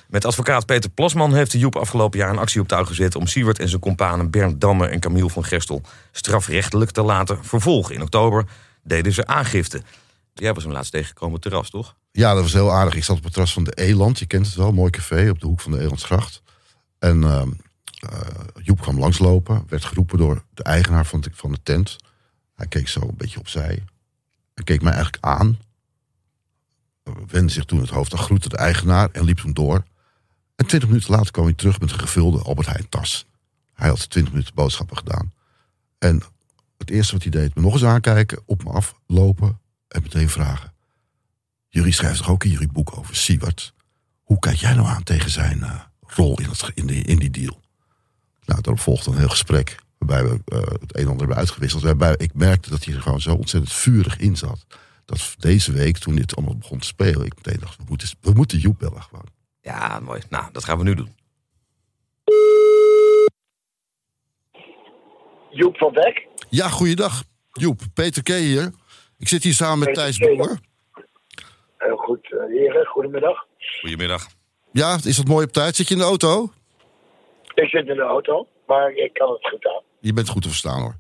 Met advocaat Peter Plasman heeft de Joep afgelopen jaar een actie op touw gezet... om Siewert en zijn companen Bernd Damme en Camille van Gestel... strafrechtelijk te laten vervolgen. In oktober deden ze aangifte. Jij was hem laatst tegengekomen terras, toch? Ja, dat was heel aardig. Ik zat op het terras van de Eland. Je kent het wel, mooi café op de hoek van de Elandsgracht. En uh, uh, Joep kwam langslopen. Werd geroepen door de eigenaar van de, tent. Hij keek zo een beetje opzij. Hij keek mij eigenlijk aan. Wendde zich toen het hoofd aan, groette de eigenaar en liep toen door. En twintig minuten later kwam hij terug met een gevulde Albert Heijn tas. Hij had twintig minuten boodschappen gedaan. En het eerste wat hij deed, me nog eens aankijken, op me aflopen en meteen vragen. Jullie schrijft toch ook in jullie boek over Siewert? Hoe kijk jij nou aan tegen zijn uh, rol in, het, in, die, in die deal? Nou, daarop volgde een heel gesprek waarbij we uh, het een en ander hebben uitgewisseld. Waarbij ik merkte dat hij er gewoon zo ontzettend vurig in zat. Dat deze week, toen dit allemaal begon te spelen, ik meteen dacht, we moeten, we moeten Joep bellen gewoon. Ja, mooi. Nou, dat gaan we nu doen. Joep van Dek. Ja, goeiedag. Joep, Peter K. hier. Ik zit hier samen met Thijs Boer. Goed, uh, heren. Goedemiddag. Goedemiddag. Ja, is dat mooi op tijd? Zit je in de auto? Ik zit in de auto, maar ik kan het goed aan. Je bent goed te verstaan hoor.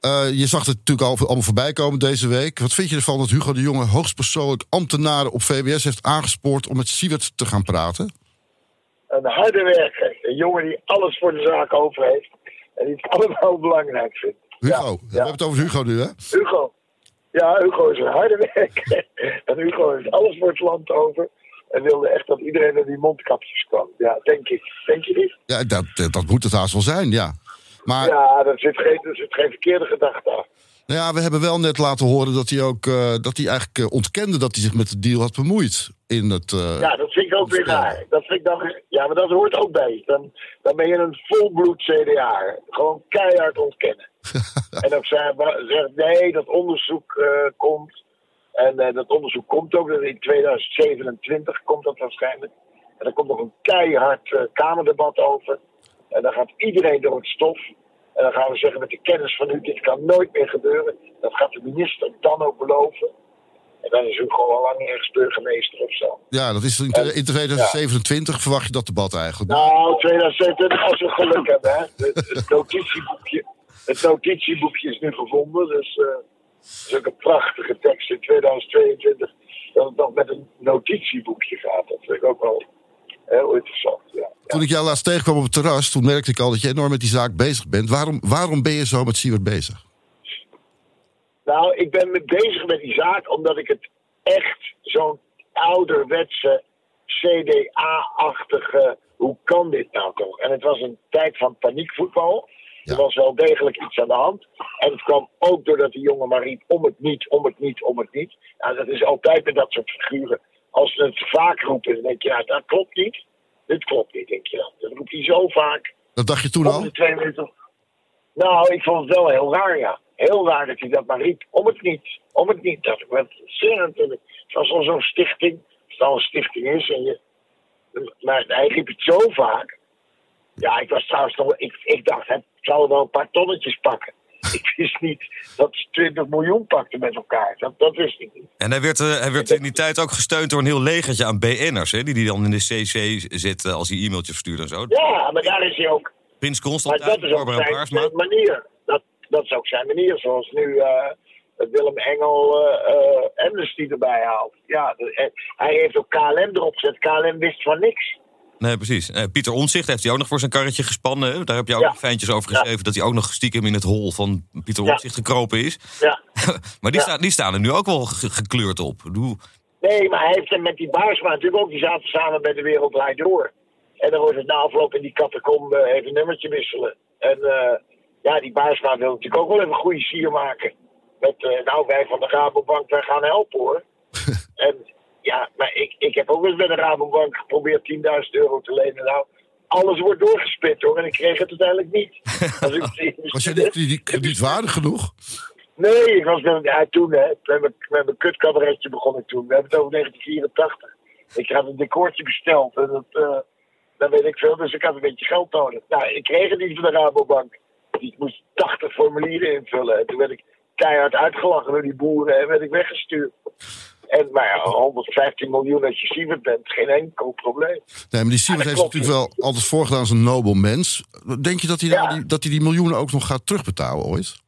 Uh, je zag het natuurlijk al allemaal voorbij komen deze week. Wat vind je ervan dat Hugo de Jonge hoogstpersoonlijk ambtenaren op VWS heeft aangespoord om met Siewert te gaan praten? Een harde werker. Een jongen die alles voor de zaak over heeft. En die het allemaal belangrijk vindt. Hugo, ja, we hebben het over Hugo nu hè? Hugo. Ja, Hugo is een harde werker. en Hugo heeft alles voor het land over. En wilde echt dat iedereen naar die mondkapjes kwam. Ja, denk ik. Denk je niet? Ja, dat, dat moet het haast wel zijn, ja. Maar, ja, er zit, geen, zit geen verkeerde gedachte aan. Nou ja, we hebben wel net laten horen dat hij ook uh, dat hij eigenlijk uh, ontkende dat hij zich met de deal had bemoeid. In het, uh, ja, dat vind ik ook weer raar. Dat vind ik dan, ja, maar dat hoort ook bij. Dan, dan ben je een volbloed CDA. Gewoon keihard ontkennen. en dan zegt nee, dat onderzoek komt. En dat onderzoek komt ook. In 2027 komt dat waarschijnlijk. En er komt nog een keihard Kamerdebat over. En dan gaat iedereen door het stof. En dan gaan we zeggen met de kennis van u, dit kan nooit meer gebeuren. Dat gaat de minister dan ook beloven. En dan is u gewoon al lang ergens burgemeester of zo. Ja, dat is in, en, in 2027 ja. verwacht je dat debat eigenlijk. Nou, 2027 als we geluk hebben. Hè. Het, het, notitieboekje, het notitieboekje is nu gevonden. Dus uh, dat is ook een prachtige tekst in 2022. Dat het nog met een notitieboekje gaat. Dat vind ik ook wel heel interessant. Ja. Toen ik jou laatst tegenkwam op het terras, toen merkte ik al dat je enorm met die zaak bezig bent. Waarom, waarom ben je zo met Siewert bezig? Nou, ik ben me bezig met die zaak omdat ik het echt zo'n ouderwetse CDA-achtige. Hoe kan dit nou toch? En het was een tijd van paniekvoetbal. Ja. Er was wel degelijk iets aan de hand. En het kwam ook doordat die jongen maar riep: om het niet, om het niet, om het niet. Nou, dat is altijd met dat soort figuren. Als ze het vaak roepen, dan denk je: ja, dat klopt niet. Dit klopt niet, denk je dan. Dat roept hij zo vaak. Dat dacht je toen al? Twee. Nou, ik vond het wel heel raar, ja. Heel raar dat hij dat maar riep. Om het niet. Om het niet. Dat ik werd zeer natuurlijk. Het was al zo'n stichting. Als het al een stichting is. En je, maar hij riep het zo vaak. Ja, ik was trouwens nog. Ik, ik dacht, het zou wel een paar tonnetjes pakken. Ik wist niet dat ze 20 miljoen pakten met elkaar. Dat, dat wist ik niet. En hij werd, uh, hij werd in die tijd ook gesteund door een heel legertje aan BN'ers. Hè, die die dan in de CC zitten als hij e-mailtjes verstuurt en zo. Ja, maar daar is hij ook. Prins Constant, dat is ook zijn, manier. Dat, dat is ook zijn manier. Zoals nu uh, Willem Engel uh, Amnesty erbij haalt. Ja, hij heeft ook KLM erop gezet. KLM wist van niks. Nee, precies. Uh, Pieter Onzicht heeft hij ook nog voor zijn karretje gespannen. Daar heb je ook ja. nog fijntjes over geschreven... Ja. dat hij ook nog stiekem in het hol van Pieter Onzicht ja. gekropen is. Ja. maar die, staan, die staan er nu ook wel gekleurd op. Doe. Nee, maar hij heeft hem met die Baarsma natuurlijk ook... die zaten samen bij de Wereld Draait Door. En dan wordt het na afloop in die catacombe even een nummertje wisselen. En uh, ja, die Baarsma wil natuurlijk ook wel even een goede sier maken. Met, nou, wij van de Rabobank, wij gaan helpen hoor. en ja, maar ik, ik heb ook eens bij de Rabobank geprobeerd 10.000 euro te lenen. Nou, alles wordt doorgespit hoor. En ik kreeg het uiteindelijk niet. Als ik, was je niet, kredietwaardig genoeg? Nee, ik was met, ja, toen, hè, met, mijn, met mijn kutcabaretje begon ik toen. We hebben het over 1984. Ik had een decoortje besteld. En dat, uh, dat weet ik veel. Dus ik had een beetje geld nodig. Nou, ik kreeg het niet van de Rabobank. Ik moest 80 formulieren invullen. En toen werd ik keihard uitgelachen door die boeren en werd ik weggestuurd. En maar ja, 115 miljoen als je Sievert bent, geen enkel probleem. Nee, maar die Siewert dat heeft natuurlijk wel altijd voorgedaan als een nobel mens. Denk je dat hij, nou Ja. die, dat hij die miljoenen ook nog gaat terugbetalen ooit?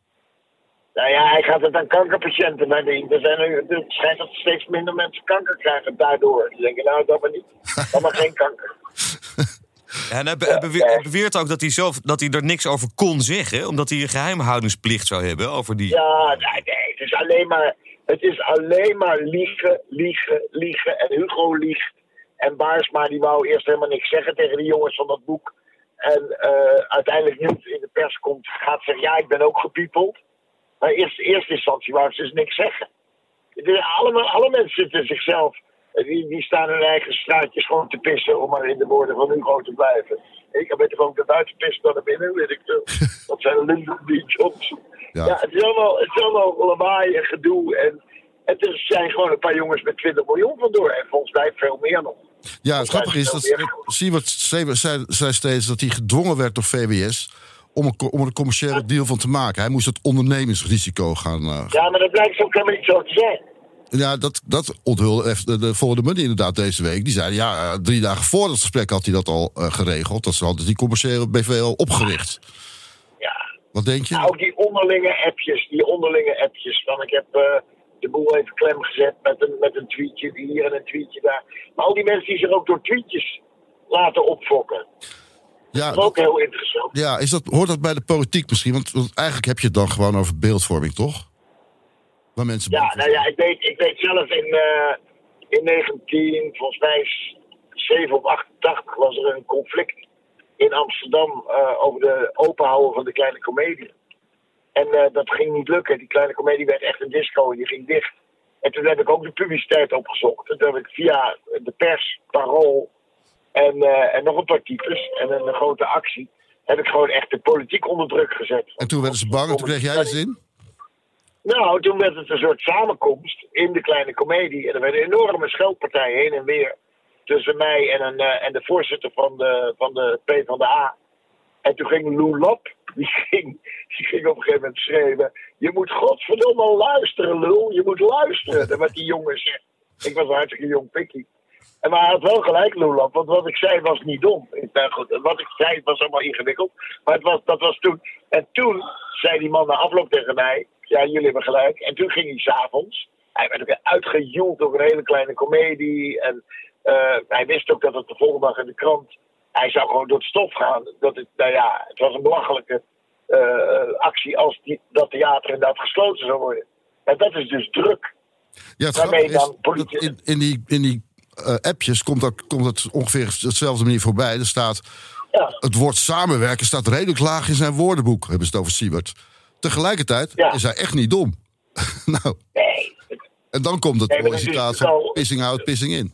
Nou ja, hij gaat het aan kankerpatiënten verdienen. Er, zijn schijnt dat steeds minder mensen kanker krijgen daardoor. Die denken, nou, dat maar niet. Dat maar geen kanker. En hij, be- hij beweert, hij beweert ook dat hij, zelf, dat hij er niks over kon zeggen, omdat hij een geheimhoudingsplicht zou hebben over die. Ja, nee, nee, het is alleen maar, het is alleen maar liegen, liegen, liegen. En Hugo liegt. En Baarsma die wou eerst helemaal niks zeggen tegen die jongens van dat boek. En eh, uiteindelijk nu in de pers komt, gaat zeggen, ja, ik ben ook gepiepeld. Maar eerst, eerste instantie wou ze dus niks zeggen. Allemaal, alle mensen zitten zichzelf, die, die staan hun eigen straatjes gewoon te pissen, om maar in de woorden van Hugo te blijven. Ik heb beter gewoon naar buiten pissen dan naar binnen, weet ik veel. Dat zijn B. Johnson. Ja. Ja, het is allemaal, het is allemaal lawaai en gedoe. En het is, zijn gewoon een paar jongens met 20 miljoen vandoor. En volgens mij veel meer nog. Ja, het grappige is dat Siewert zei, zei, steeds dat hij gedwongen werd door VWS om een, co- om er een commerciële deal van te maken. Hij moest het ondernemingsrisico gaan. eh, Ja, maar dat blijkt ook helemaal niet zo te zijn. Ja, dat, dat onthulde even de, de volgende money inderdaad deze week. Die zeiden, ja, eh, drie dagen voor het gesprek had hij dat al eh, geregeld. Dat ze hadden die commerciële BV al opgericht. Ja. Wat denk je? Nou, die onderlinge appjes, die onderlinge appjes. Van ik heb eh, de boel even klem gezet met een, met een tweetje hier en een tweetje daar. Maar al die mensen die zich ook door tweetjes laten opfokken. ja, Dat is ook heel interessant. ja is dat, hoort dat bij de politiek misschien? Want, want eigenlijk heb je het dan gewoon over beeldvorming, toch? Waar mensen Ja, nou ja, ik weet, ik weet zelf in, eh, in 19, volgens mij is 7 of 88 was er een conflict in Amsterdam eh, over de openhouden van de kleine komedie. En eh, dat ging niet lukken. Die kleine komedie werd echt een disco en die ging dicht. En toen heb ik ook de publiciteit opgezocht. En toen heb ik via de pers, parool en, en nog een paar types en een, grote actie... heb ik gewoon echt de politiek onder druk gezet. En toen werden ze bang en toen kreeg jij de zin? Nou, toen werd het een soort samenkomst in de kleine komedie. En er werd een enorme scheldpartij heen en weer. Tussen mij en, een, eh, en de voorzitter van de, van de PvdA. En toen ging Lou Lap, die ging, die ging op een gegeven moment schreeuwen... Je moet godverdomme luisteren, Lul. Je moet luisteren. wat die jongen zegt. Ik was een hartstikke jong pikkie. En maar hij had wel gelijk, Lou Lap. Want wat ik zei was niet dom. Ik ben goed, wat ik zei was allemaal ingewikkeld. Maar het was, dat was toen... En toen zei die man na afloop tegen mij... Ja, jullie hebben gelijk. En toen ging hij s'avonds. Hij werd ook uitgejoeld over een hele kleine komedie. En eh, hij wist ook dat het de volgende dag in de krant... Hij zou gewoon door het stof gaan. Dat het, nou ja, het was een belachelijke eh, actie als die, dat theater inderdaad gesloten zou worden. En dat is dus druk. Ja, het is, dan politie- in, in die, in die eh, appjes komt, dat, komt dat ongeveer dezelfde manier voorbij. Er staat, Ja. het woord samenwerken staat redelijk laag in zijn woordenboek, hebben ze het over Siebert. Tegelijkertijd Ja. is hij echt niet dom. nou, Nee. en dan komt het Nee, dat citaat van pissing out, pissing in.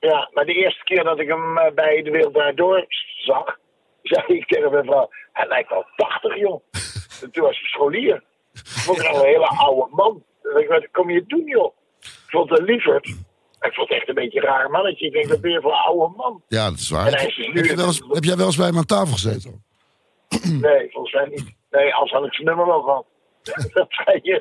Ja, maar de eerste keer dat ik hem eh, bij de Wereld Draait Door zag, zei ik tegen mijn vrouw, hij lijkt wel 80 joh. En toen was hij scholier. Ik vond al een hele oude man. Ik wat kom je doen joh? Ik vond het lieverd. Ik vond het echt een beetje een raar mannetje. Ik denk, wat ben je voor een oude man? Ja, dat is waar. Is Heb, je wel eens, heb jij wel eens bij hem aan tafel gezeten? Nee, volgens mij niet. Nee, als had ik zijn nummer wel gehad. Dat zei je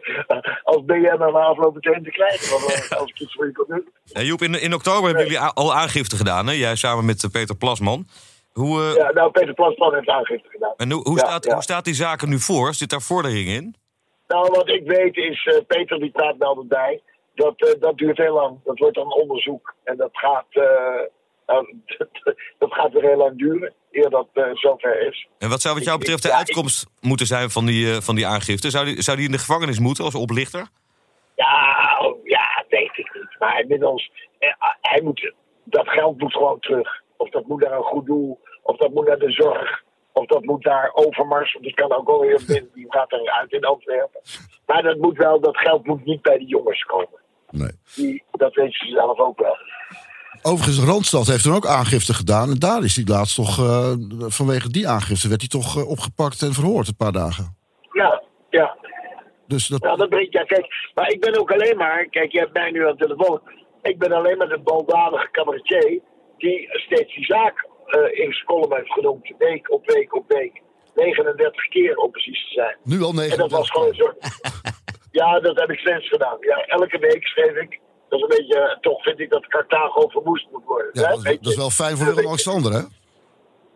als BN na afloop meteen te krijgen. Want eh, als ik iets voor je kon doen. Joep, in, in oktober hebben jullie al aangifte gedaan, hè? Jij samen met eh, Peter Plasman. Hoe, eh, Ja, nou, Peter Plasman heeft aangifte gedaan. en hoe, hoe, Ja, staat, ja. hoe staat die zaken nu voor? Zit daar vordering in? Nou, wat ik weet is, Peter die praat altijd bij. Dat, dat duurt heel lang. Dat wordt dan onderzoek. En dat gaat, nou, dat gaat weer heel lang duren. Eer dat eh, zover is. En wat zou wat jou betreft de ja, ik- uitkomst moeten zijn van die, eh, van die aangifte? Zou die, zou die in de gevangenis moeten als oplichter? Ja, oh, ja, weet ik niet. Maar inmiddels, eh, hij moet, dat geld moet gewoon terug. Of dat moet naar een goed doel. Of dat moet naar de zorg. Of dat moet naar Overmars. Want die kan ook alweer binnen. Die gaat eruit in Antwerpen. Maar dat moet wel, dat geld moet niet bij de jongens komen. Nee. Die, dat weten ze zelf ook wel. Overigens, Randstad heeft toen ook aangifte gedaan. En daar is hij laatst toch, eh, vanwege die aangifte, werd hij toch eh, opgepakt en verhoord een paar dagen. Ja, ja. Dus dat, Nou, dat brengt, ja, kijk, maar ik ben ook alleen maar, kijk, je hebt mij nu aan de telefoon. Ik ben alleen maar de baldadige cabaretier die steeds die zaak eh, in zijn column heeft genoemd. Week op week op week. 39 keer om precies te zijn. nu al En dat was 39. gewoon soort. Ja, dat heb ik steeds gedaan. Ja, elke week schreef ik. Dat is een beetje, eh, toch vind ik dat Carthago verwoest moet worden. Ja, hè? dat, is, dat wel fijn voor Willem-Alexander, hè?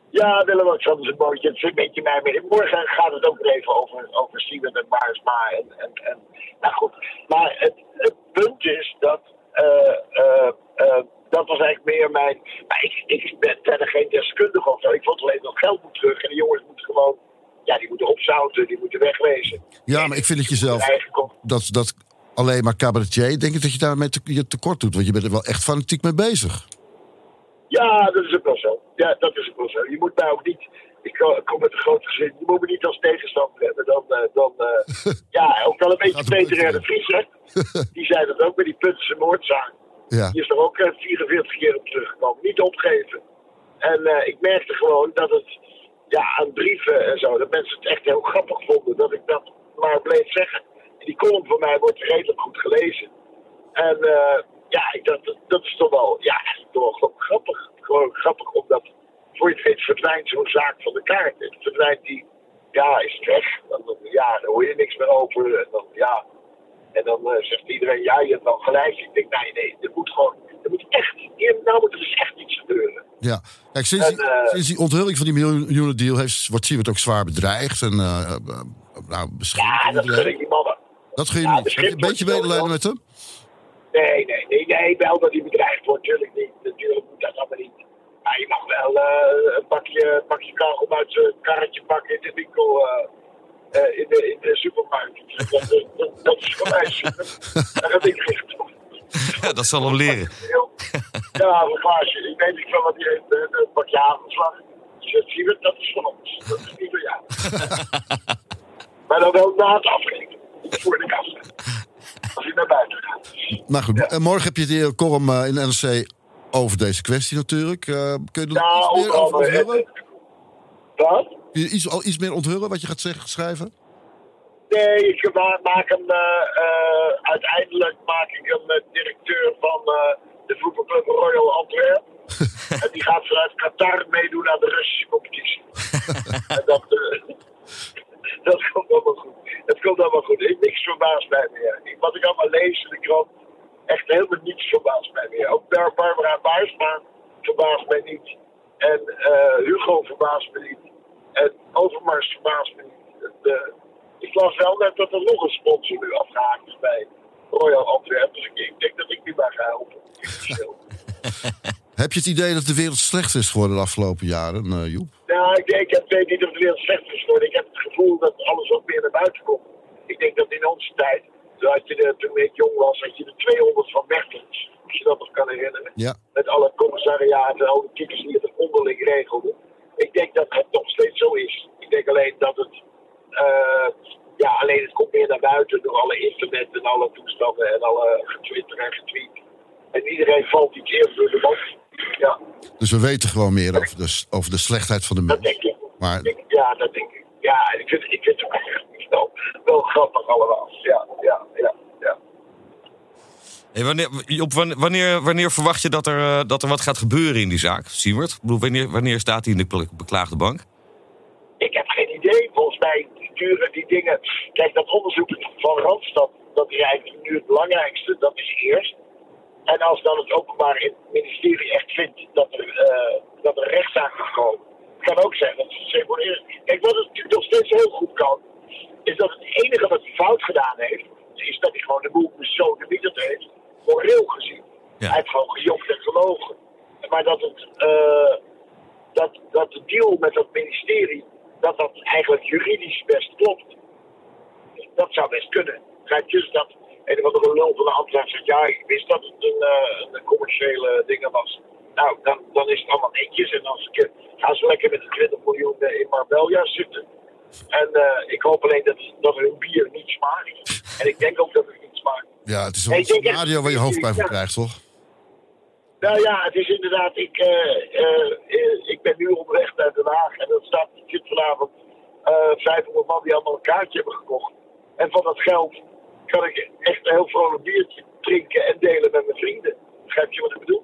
Ja, Willem-Alexander is een bootje. Het is een beetje mij. Morgen gaat het ook weer even over, over Siewert en Baarsma. En, en, en, nou goed. Maar het, het punt is dat. eh, eh, dat was eigenlijk meer mijn. Maar ik, ik ben verder geen deskundige of zo. Ik vond alleen dat geld moet terug. En de jongens moeten gewoon. Ja, die moeten opzouten, die moeten wegwezen. Ja, maar ik vind dat je zelf... Eigen kom- Dat, dat alleen maar cabaretier, denk ik dat je daarmee te, je tekort doet. Want je bent er wel echt fanatiek mee bezig. Ja, dat is ook wel zo. Ja, dat is ook wel zo. Je moet mij ook niet. Ik ko- ik kom met een groot gezin. Je moet me niet als tegenstander hebben. Dan, eh, dan eh, ja, ook wel een beetje er Peter R. de Vries, hè? Die zei dat ook met die Puttense moordzaak. Ja. Die is er ook eh, 44 keer op teruggekomen. Niet opgeven. En ik merkte gewoon dat het, ja, aan brieven en zo, dat mensen het echt heel grappig vonden dat ik dat maar bleef zeggen. Die column van mij wordt redelijk goed gelezen. En eh, ja, dat, dat is toch wel, ja, toch wel grappig. Gewoon grappig, omdat voor je het weet verdwijnt zo'n zaak van de kaart. En verdwijnt die, ja, is het weg. Dan, dan- ja, hoor je niks meer over. En dan, ja, en dan eh, zegt iedereen, ja, je hebt wel gelijk. Ik denk, nee, nee, er moet gewoon, er moet echt, hier, nou moet er dus echt iets gebeuren. Ja, kijk, sinds, die, En, eh, sinds die onthulling van die miljoenen deal heeft, wordt Siewert ook zwaar bedreigd. En uh, uh, nou. Ja, dat gun ik die mannen. Dat gun je Ja, niet. Je een beetje medelijden met hem? Nee, nee, nee, nee, wel dat hij bedreigd wordt, natuurlijk niet. Natuurlijk moet dat allemaal niet. Maar je mag wel eh, een pakje, pakje kauwgom uit zijn karretje pakken in de winkel, eh, eh, in, de, in de supermarkt. Dat, dat, dat, is voor mij super. Daar heb ik gericht op. Ja, dat zal hem leren. Ja, een glaasje. Ik weet niet van wat hij heeft, eh, een pakje hagelslag. Dus je, dat is van ons. Dat is niet voor jou. maar dan wel na het afrekenen. Voor de kassa. Als hij naar buiten gaat. Maar goed, Ja. eh, morgen heb je de Korm eh, in de NRC over deze kwestie natuurlijk. Eh, kun je er Ja, iets meer ook over onthullen? Wat? Kun je iets, al iets meer onthullen wat je gaat zeggen, schrijven? Nee, ik ma- maak hem, uiteindelijk maak ik hem directeur van de voetbalclub Royal Antwerp. en die gaat vanuit Qatar meedoen aan de Russische competitie. en dat, dat komt allemaal goed. Het komt allemaal goed. Ik, niks verbaast mij meer. Ik, wat ik allemaal lees in de krant, echt helemaal niets verbaast mij meer. Ook Bar- Barbara Baarsma verbaast mij niet. En eh, Hugo verbaast me niet. En Overmars verbaast me niet. Eh, ik las wel net dat er nog een sponsor nu afgehaakt is bij Royal Antwerp. Dus ik, ik denk dat ik die maar ga helpen. Heb je het idee dat de wereld slecht is geworden de afgelopen jaren, eh, Joep? Nou, ik, ik heb- weet niet of de wereld slecht is geworden. Ik heb het gevoel dat alles wat meer naar buiten komt. Ik denk dat in onze tijd, je de, toen ik jong was, had je de 200 van Mertens. Als je dat nog kan herinneren. Ja. Met alle commissariaten en alle types die het onderling regelden. Ik denk dat het nog steeds zo is. Ik denk alleen dat het. eh, ja, alleen het komt meer naar buiten door alle internet en alle toestanden en alle getwitter en getweet. En iedereen valt iets eerder door de bocht. Ja, Dus we weten gewoon meer over de, over de slechtheid van de dat mens. denk ik. Maar ja, dat denk ik. Ja, en ik vind, ik vind het ook echt wel, wel grappig allemaal. Ja, ja, ja, ja. Hey, wanneer, Job, wanneer, wanneer, verwacht je dat er, eh, dat er wat gaat gebeuren in die zaak, Siewert? Ik bedoel, wanneer, wanneer staat hij in de be- beklaagde bank? Ik heb geen idee. Volgens mij duren die dingen. Kijk, dat onderzoek van Randstad, dat is eigenlijk nu het belangrijkste. Dat is eerst. En als dan het openbaar ministerie echt vindt dat er, eh, dat er rechtszaak gaat komen. Kan ook zijn dat ze seponeren. Kijk, wat het natuurlijk nog steeds heel goed kan. Is dat het enige wat hij fout gedaan heeft. Is dat hij gewoon de boel het heeft. Moreel gezien. Ja. Hij heeft gewoon gejokt en gelogen. Maar dat het. eh, dat, dat de deal met dat ministerie, dat dat eigenlijk juridisch best klopt. Dat zou best kunnen. Dus dat een of andere lul van de ambtenaar zegt, ja, ik wist dat het een, eh, een commerciële ding was. Nou, dan, dan is het allemaal netjes en dan gaan ze lekker met de 20 miljoen eh, in Marbella zitten. En eh, ik hoop alleen dat, dat hun bier niet smaakt. En ik denk ook dat het niet smaakt. ja, het is wel een scenario waar je hoofdpijn van krijgt, toch? Nou ja, het is inderdaad. Ik, ik ben nu onderweg naar Den Haag en dan staat zit vanavond eh 500 man die allemaal een kaartje hebben gekocht. En van dat geld kan ik echt een heel vrolijk biertje drinken en delen met mijn vrienden. Begrijp je wat ik bedoel?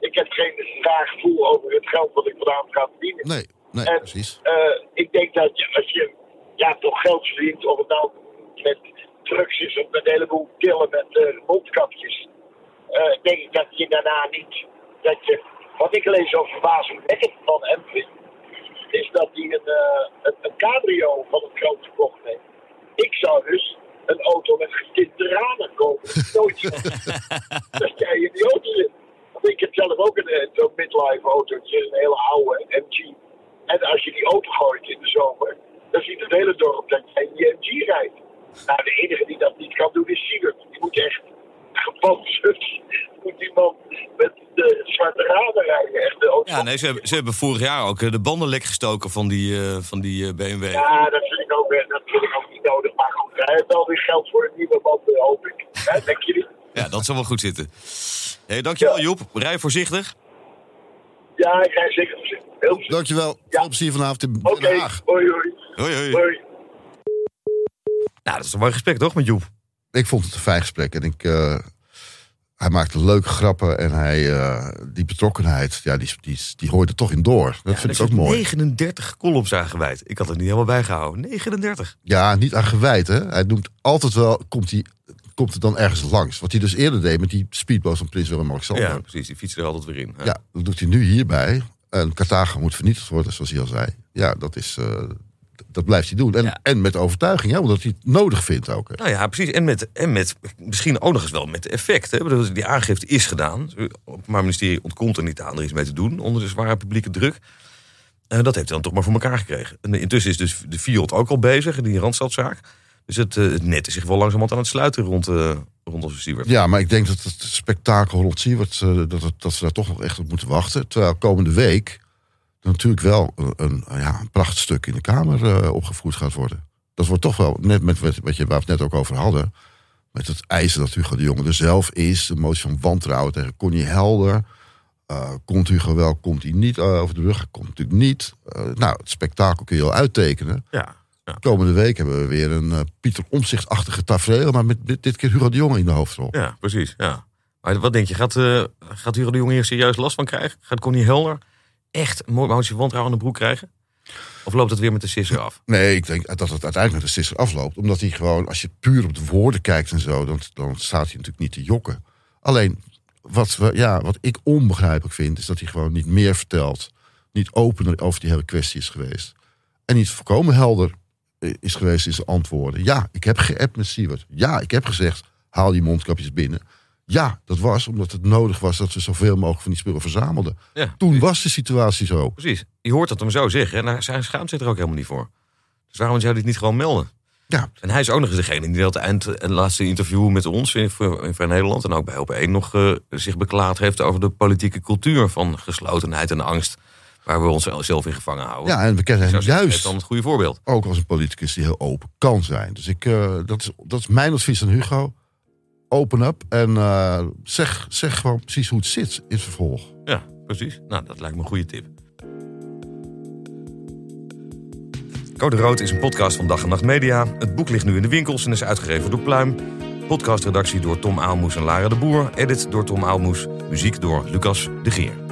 Ik heb geen raar gevoel over het geld wat ik vanavond ga verdienen. Nee, nee, En, precies. eh, ik denk dat je, als je ja, toch geld verdient, of het nou met trucjes of met een heleboel killen met eh, mondkapjes. eh, denk ik dat je daarna niet. Dat je, wat ik alleen zo verbazingwekkend van hem vind. Is dat hij een, een, een cabrio van het groot gekocht heeft. Ik zou dus een auto met getinte ramen kopen. Nooit. dat jij in die auto zit. Ik heb zelf ook een, eh, zo'n midlife autootje, een hele oude MG. En als je die open gooit in de zomer, dan ziet het hele dorp dat jij die MG rijdt. Nou, de enige die dat niet kan doen is Siebert. Die moet echt gepantserd. Moet die man met de zwarte ramen rijden. De auto. Ja, nee, ze hebben, ze hebben vorig jaar ook eh, de banden lek gestoken van die, eh, van die eh, BMW. Ja, dat vind ik ook, dat vind ik ook niet nodig. Maar goed, hij heeft wel weer geld voor een nieuwe band, hoop ik. Hè, denk je niet? Ja, dat zal wel goed zitten. Hey, dankjewel Joep. Rij voorzichtig. Ja, ik rij zeker voor zin. Heel veel. Dankjewel. Ja. Veel plezier vanavond in Oké, Den Haag. hoi hoi. Hoi, hoi. hoi. Nou, dat is een mooi gesprek toch met Joep? Ik vond het een fijn gesprek. En ik, eh, hij maakte leuke grappen. En hij, eh, die betrokkenheid, ja, die, die, die hoort er toch in door. Dat vind ik ook mooi. 39 columns aan gewijd. Ik had het niet helemaal bijgehouden. 39. Ja, niet aan gewijd, hè. Hij noemt altijd wel, komt, hij, komt er dan ergens langs. Wat hij dus eerder deed met die speedboot van Prins Willem-Alexander. Ja, Ja. precies. Die fietsen er altijd weer in. dat doet hij nu hierbij. En Carthago moet vernietigd worden, zoals hij al zei. Ja, dat is... eh, dat blijft hij doen. En, Ja. en met overtuiging, hè, omdat hij het nodig vindt ook. hè. Nou ja, precies. En met, en met misschien ook nog eens wel met effect. Hè? Die aangifte is gedaan. Het Openbaar Ministerie ontkomt er niet aan er iets mee te doen onder de zware publieke druk. En dat heeft hij dan toch maar voor elkaar gekregen. En intussen is dus de Fiat ook al bezig, in die Randstadzaak. Dus het, eh, het net is zich wel langzamerhand aan het sluiten rond, eh rond onze Siewert. Ja, maar ik denk dat het spektakel rond Siewert, eh, dat, het, dat ze daar toch nog echt op moeten wachten. Terwijl komende week natuurlijk wel een, een, ja, een prachtstuk in de Kamer eh, opgevoerd gaat worden. Dat wordt toch wel, net met wat, je, waar we het net ook over hadden... met het eisen dat Hugo de Jonge er zelf is... de motie van wantrouwen tegen Connie Helder... eh, komt Hugo wel, komt hij niet eh, over de rug? Komt natuurlijk niet. Nou, het spektakel kun je al uittekenen. Ja. ja. Komende week hebben we weer een Pieter Omzicht-achtige tafereel... maar met dit, dit keer Hugo de Jonge in de hoofdrol. Ja, precies. Ja. Maar wat denk je, gaat, gaat Hugo de Jonge hier serieus last van krijgen? Gaat Connie Helder echt motie van wantrouwen aan de broek krijgen? Of loopt het weer met de sisser af? Nee, ik denk dat het uiteindelijk met de sisser afloopt. Omdat hij gewoon, als je puur op de woorden kijkt en zo, dan, dan staat hij natuurlijk niet te jokken. Alleen, wat, we, ja, wat ik onbegrijpelijk vind, is dat hij gewoon niet meer vertelt. Niet opener over die hele kwestie is geweest. En niet volkomen helder eh, is geweest in zijn antwoorden. Ja, ik heb geappt met Siewert. Ja, ik heb gezegd, haal die mondkapjes binnen. Ja, dat was omdat het nodig was dat we zoveel mogelijk van die spullen verzamelden. Ja, Toen was de situatie zo. precies. Je hoort dat hem zo zeggen. En hij schaamt zich er ook helemaal niet voor. Dus waarom zou hij dit niet gewoon melden? Ja, En hij is ook nog eens degene die dat eind en laatste interview met ons in, in Vrij Nederland en ook bij Op1 nog eh, zich beklaagd heeft over de politieke cultuur van geslotenheid en angst. Waar we ons zelf in gevangen houden. ja en we kennen hem juist dan het goede voorbeeld. ook als een politicus die heel open kan zijn. Dus ik, eh, dat, is, dat is mijn advies aan Hugo. Open up en eh, zeg, zeg gewoon precies hoe het zit in het vervolg. Ja, precies. Nou, dat lijkt me een goede tip. Code Rood is een podcast van Dag en Nacht Media. Het boek ligt nu in de winkels en is uitgegeven door Pluim. Podcastredactie door Tom Aalmoes en Lara de Boer. Edit door Tom Aalmoes. Muziek door Lucas de Geer.